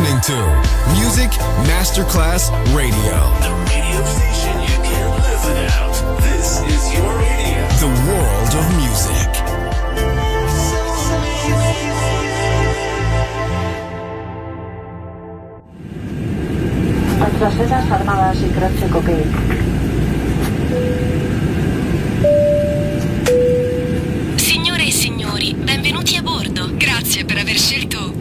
listening to Music Masterclass Radio. The radio station you can't live without. This is your radio. The world of music. Nuestras venas armadas y cocaine. Signore e signori, benvenuti a bordo. Grazie per aver scelto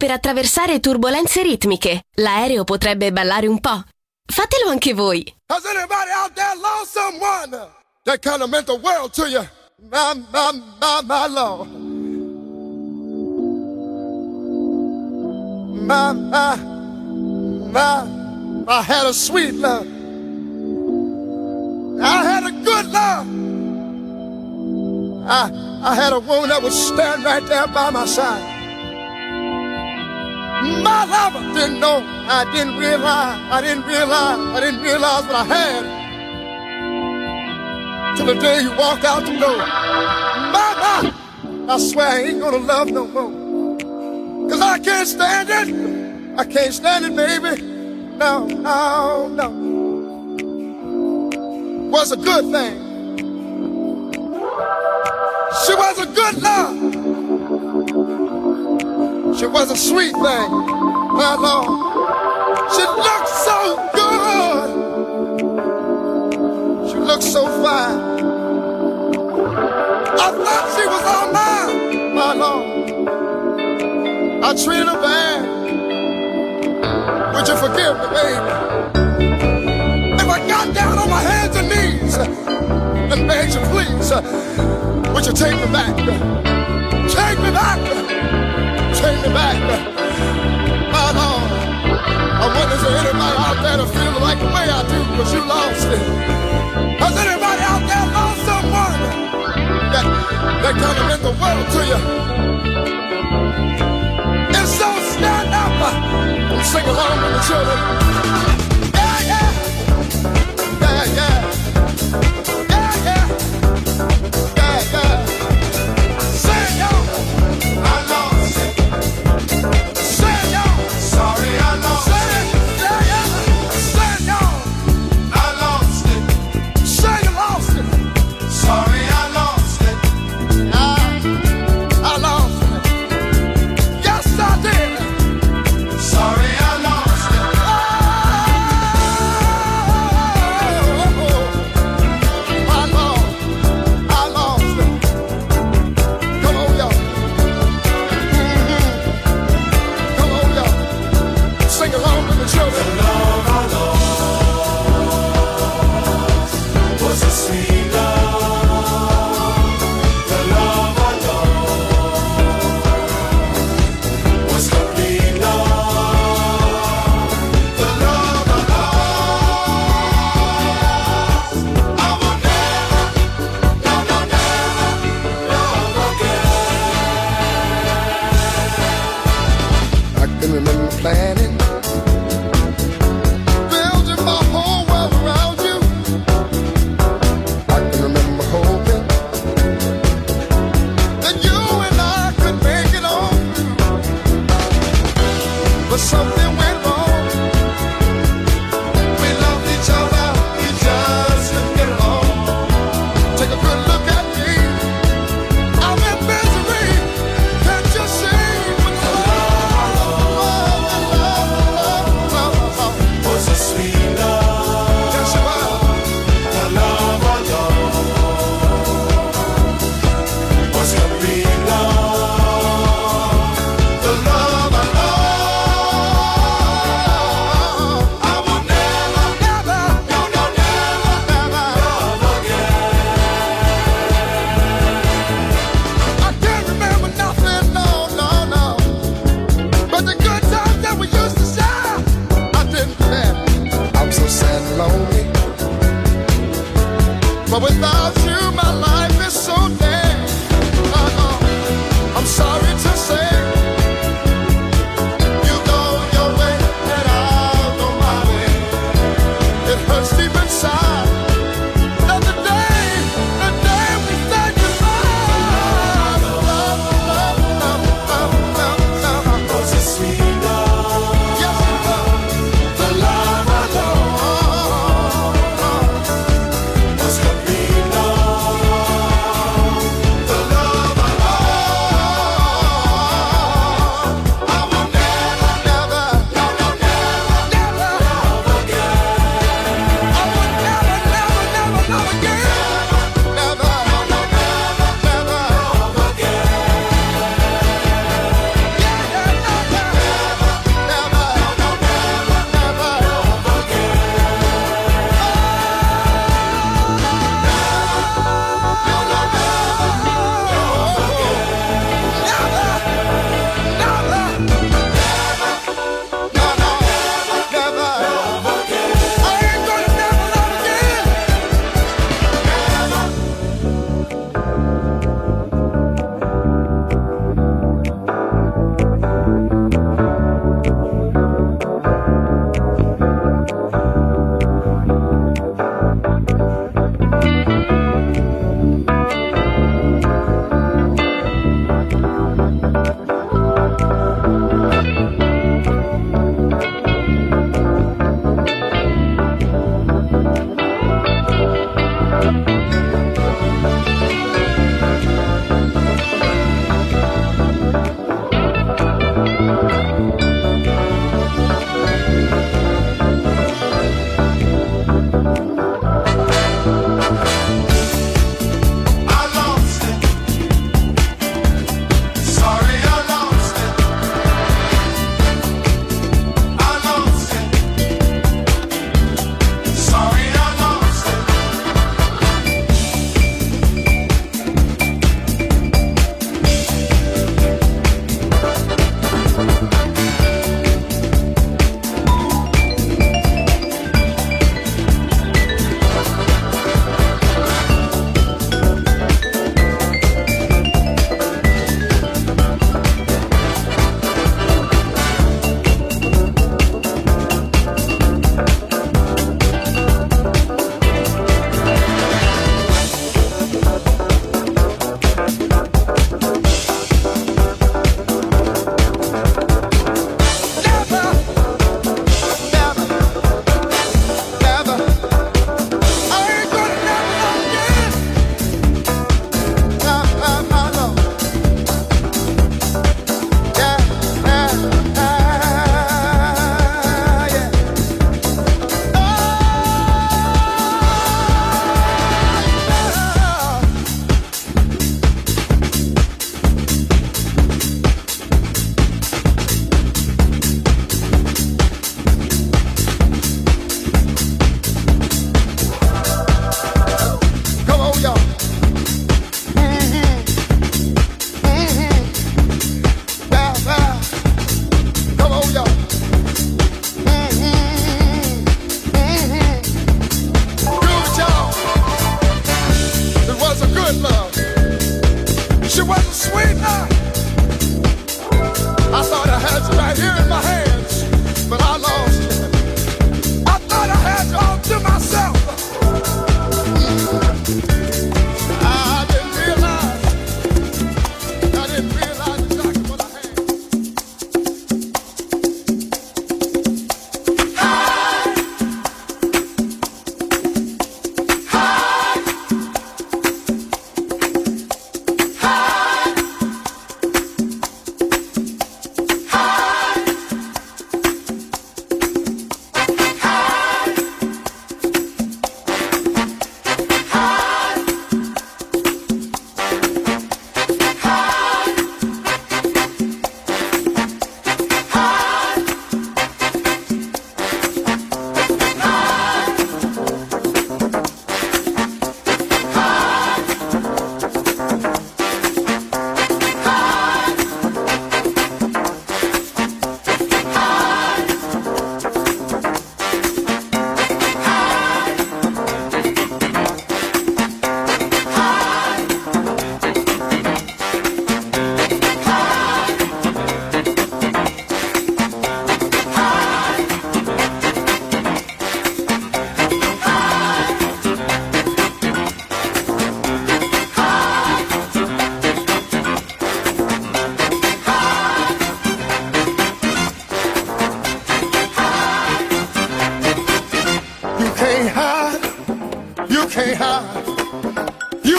Per attraversare turbolenze ritmiche. L'aereo potrebbe ballare un po'. Fatelo anche voi. Has anybody out there lost someone that kind of meant the world to you? My, my, my, my Lord. My, my, my, I had a sweet love. I had a good love. I, I had a woman that would stand right there by my side. My lover didn't know, I didn't realize, I didn't realize, I didn't realize what I had. Till the day you walk out the door. My, I swear I ain't gonna love no more. Cause I can't stand it. I can't stand it, baby. No, no, no. Was a good thing. She was a good love. She was a sweet thing, my Lord. She looked so good. She looked so fine. I thought she was all mine, my Lord. I treated her bad. Would you forgive me, baby? If I got down on my hands and knees and begged you, please, would you take me back? Take me back. Take me back. My Lord. Uh, I wonder is there anybody out there that like the way I do because you lost it? Has anybody out there lost someone that, that kind of meant the world to you? If so, stand up uh, and sing along with the children. Yeah. Yeah, yeah. Yeah,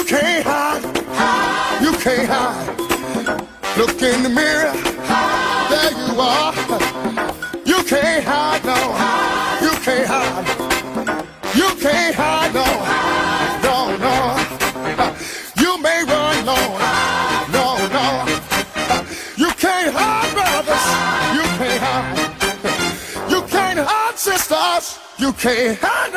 You can't hide. hide. You can't hide. Look in the mirror. Hide. There you are. You can't hide, no. Hide. You can't hide. You can't hide, no. No, no. You may run, no. No, no. You can't hide, brothers. You can't hide. You can't hide, sisters. You can't hide.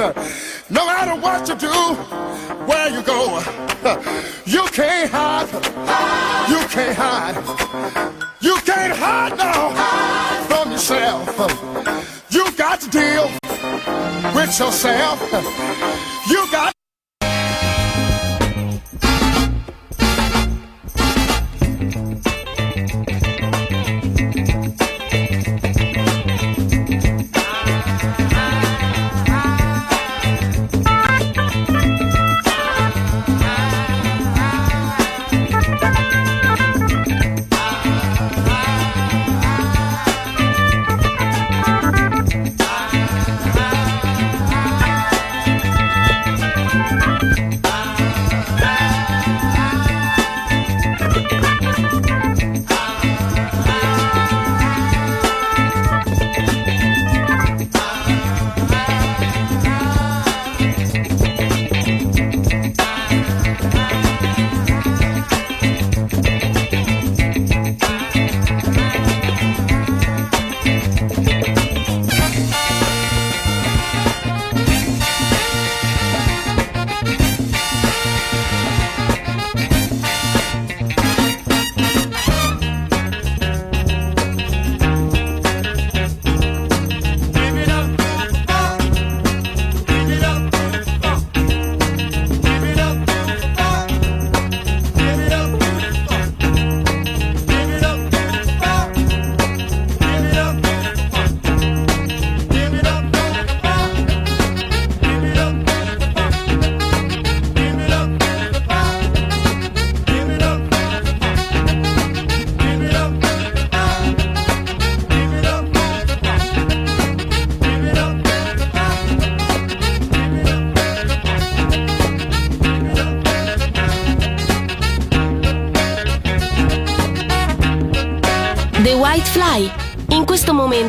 No matter what you do, where you go, you can't hide. You can't hide. You can't hide now from yourself. You got to deal with yourself. You got